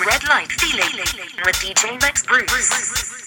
Red Light Feeling with DJ Max Bruce.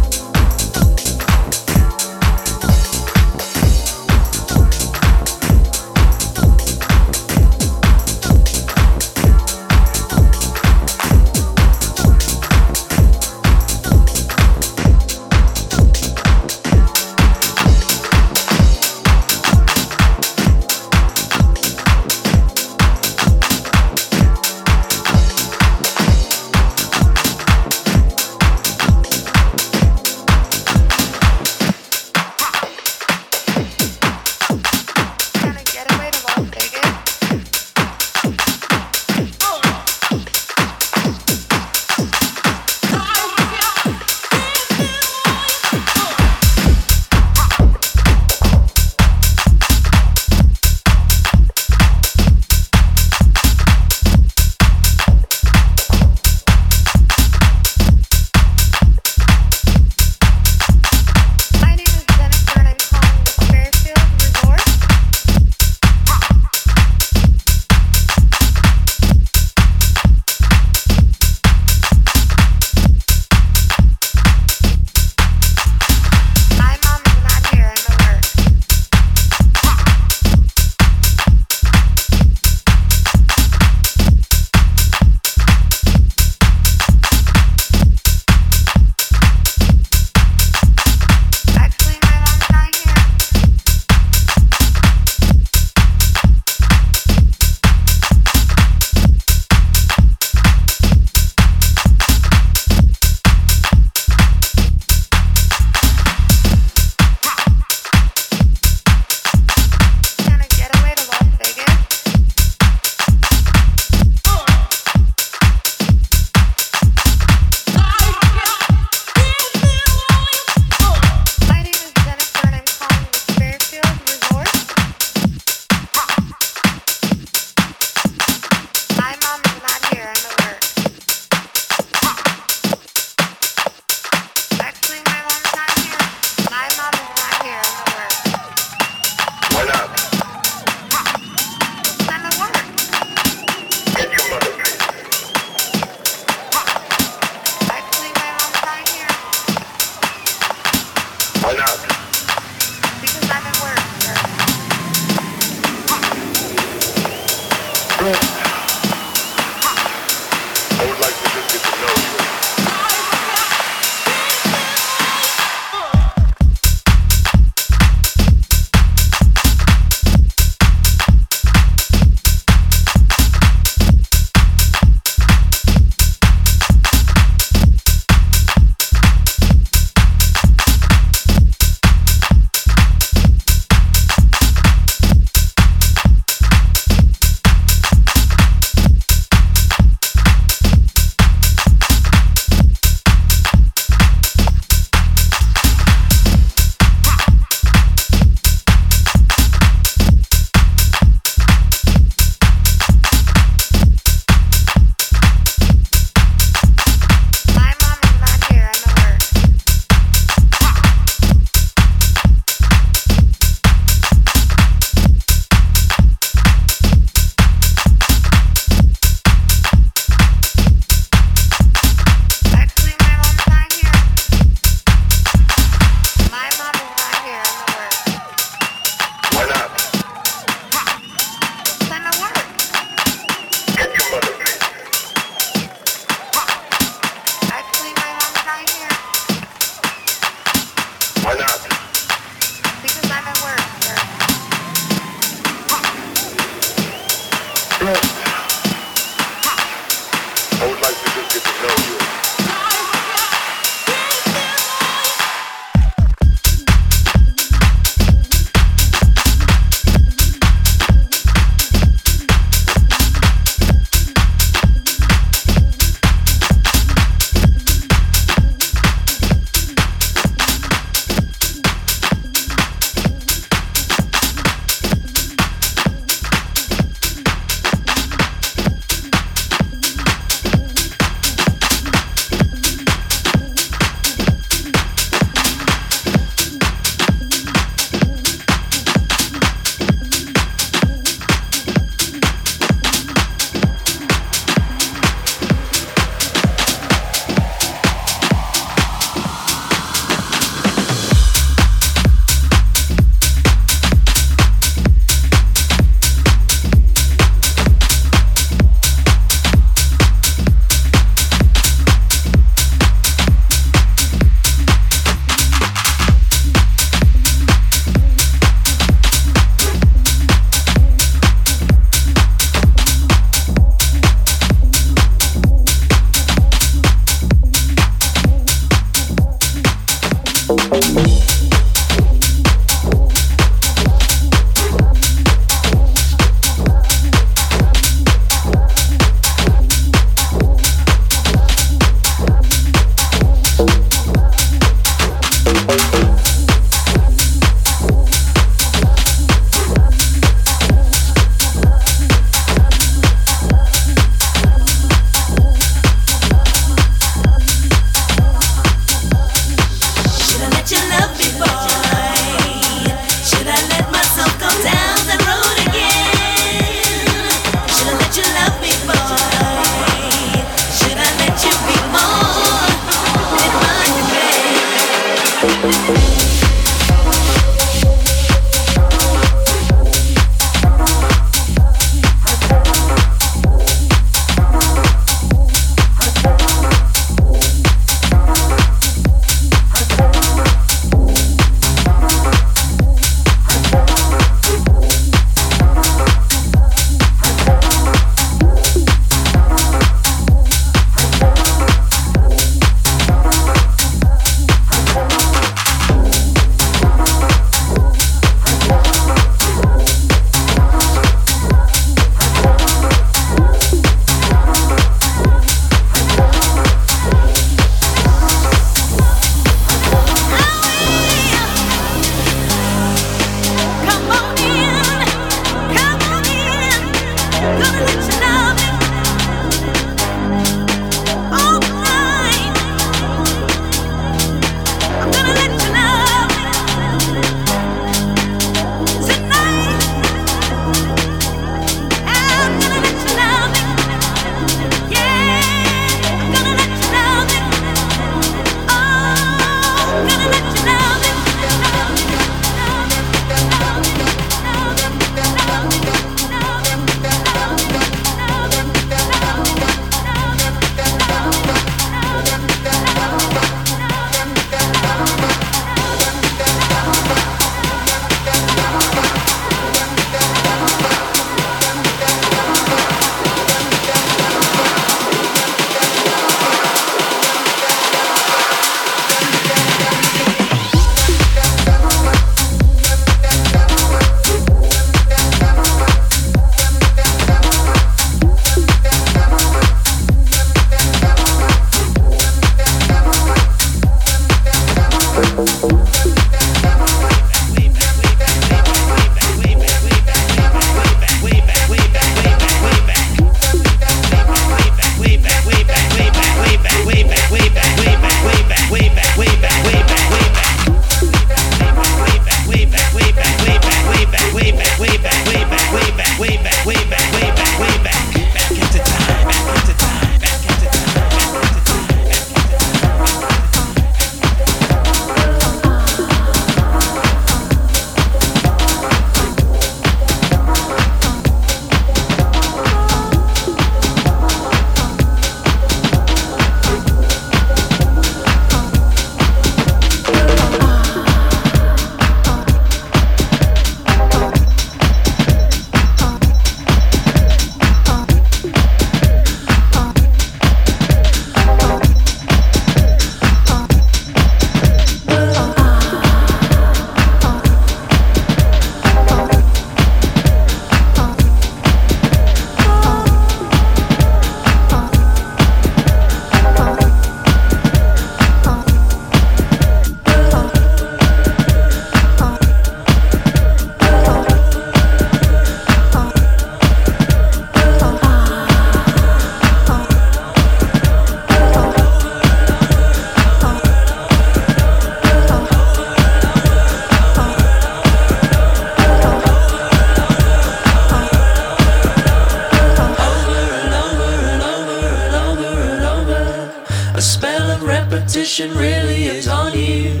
Repetition really is on you.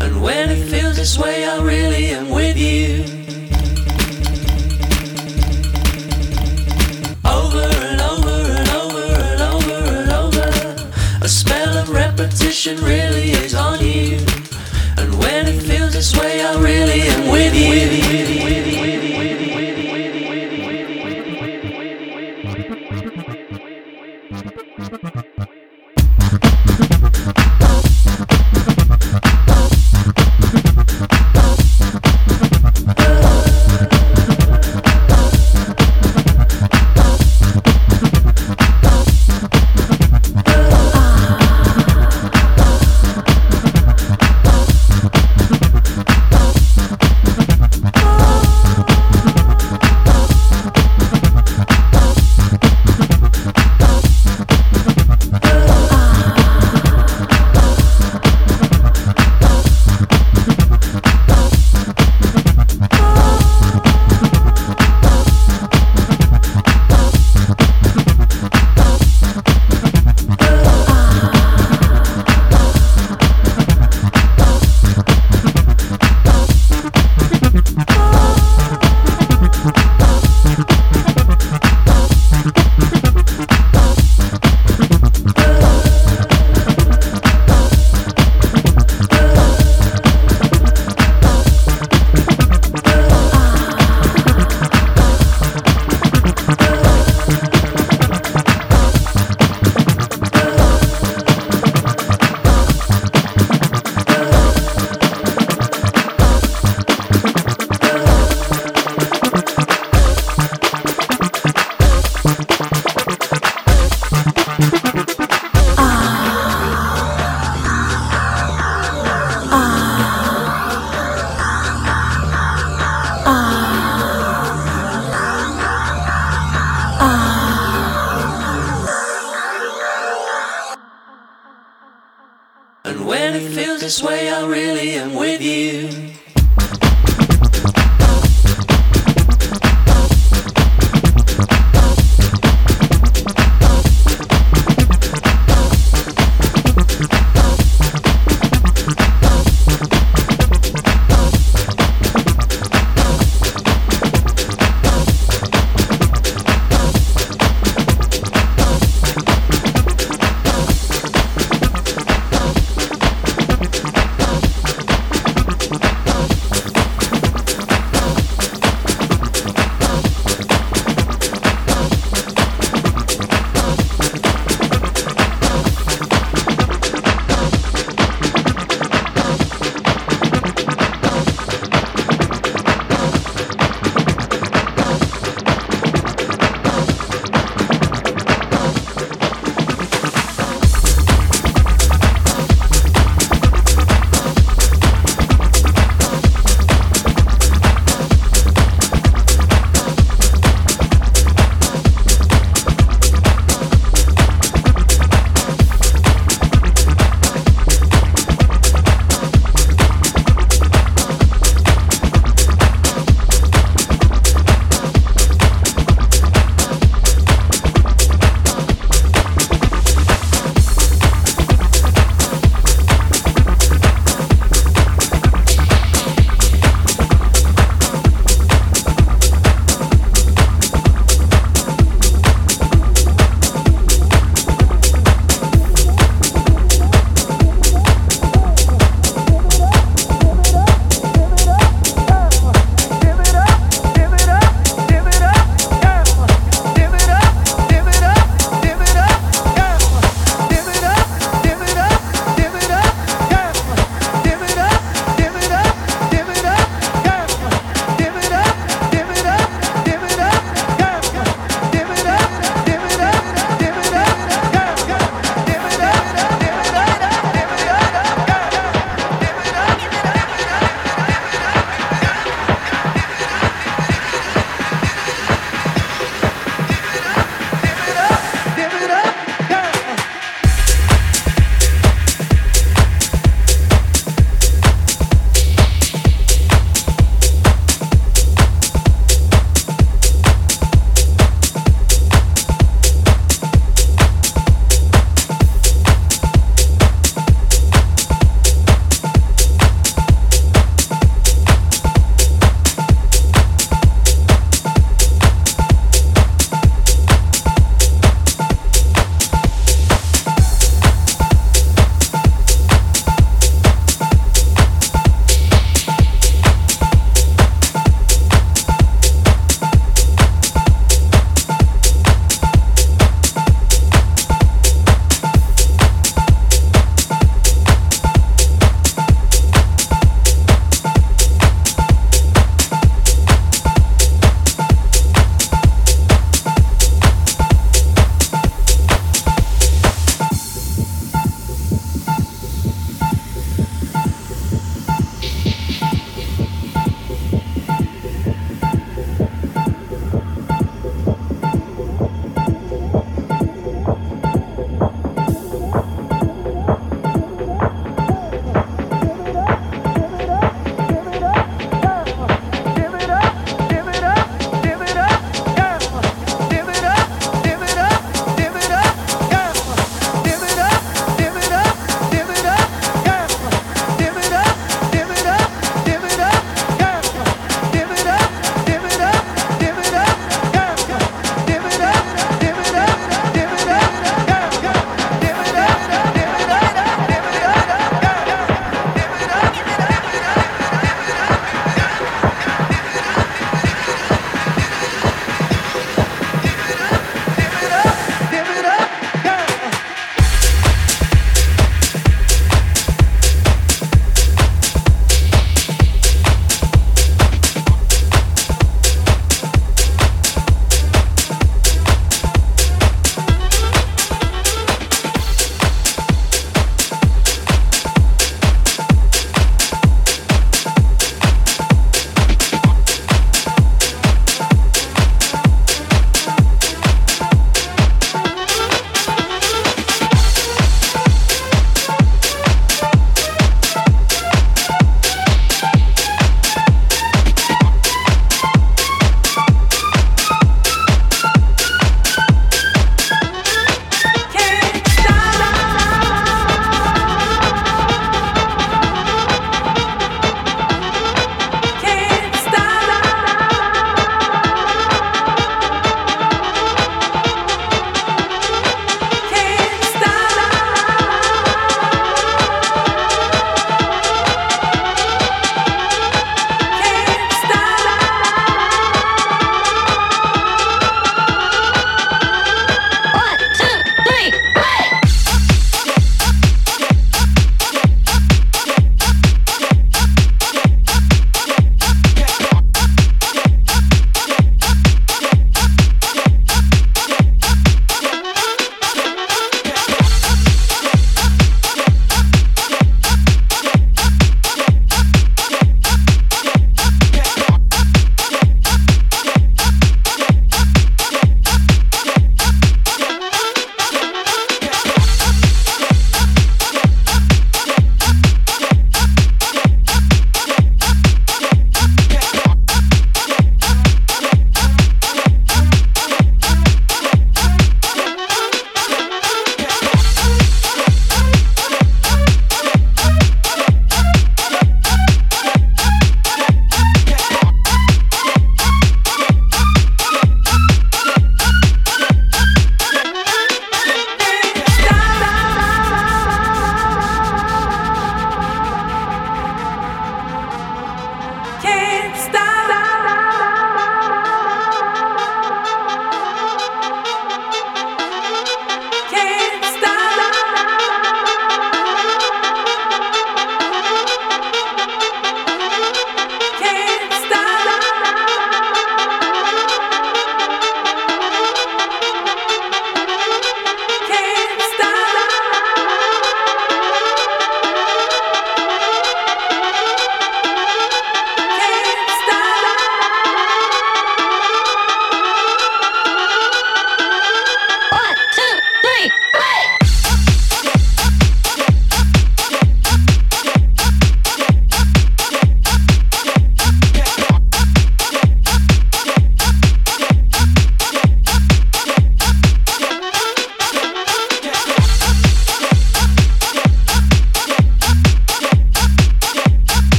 And when it feels this way, I really am with you. Over and over and over and over and over. A spell of repetition really is on you. And when it feels this way, I really am with you. With you, with you, with you,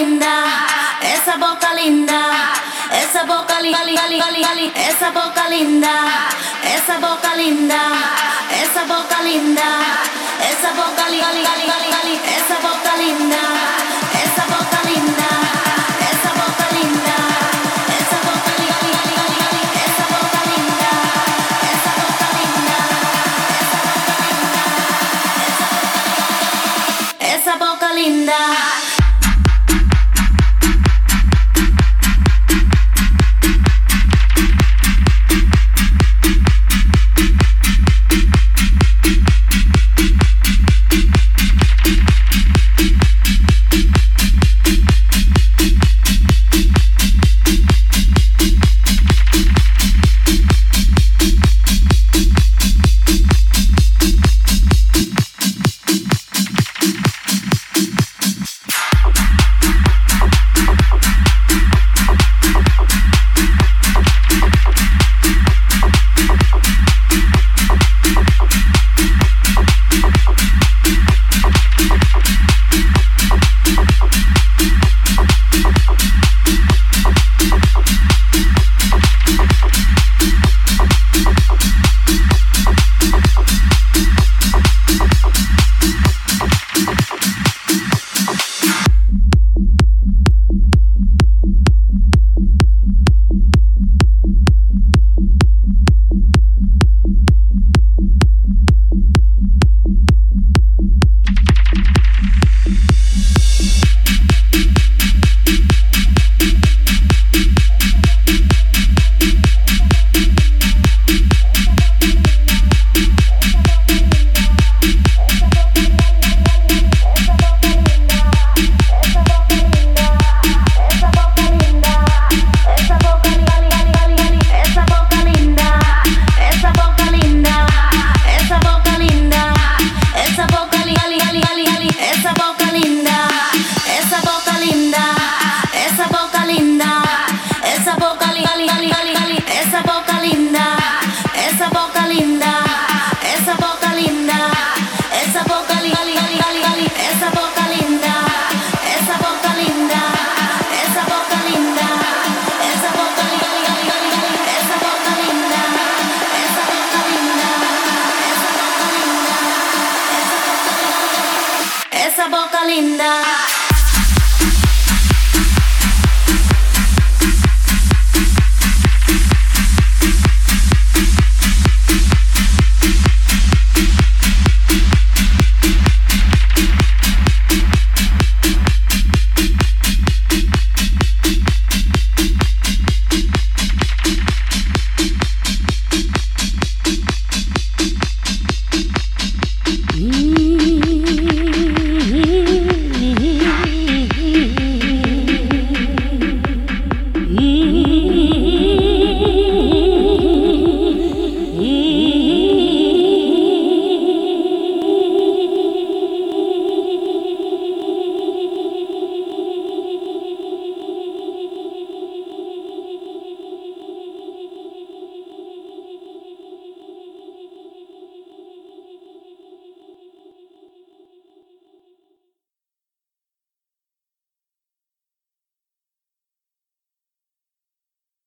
esa boca linda, esa boca linda, esa boca linda, esa boca linda, esa boca linda, esa boca linda, esa boca linda, esa boca linda, esa boca linda. linda.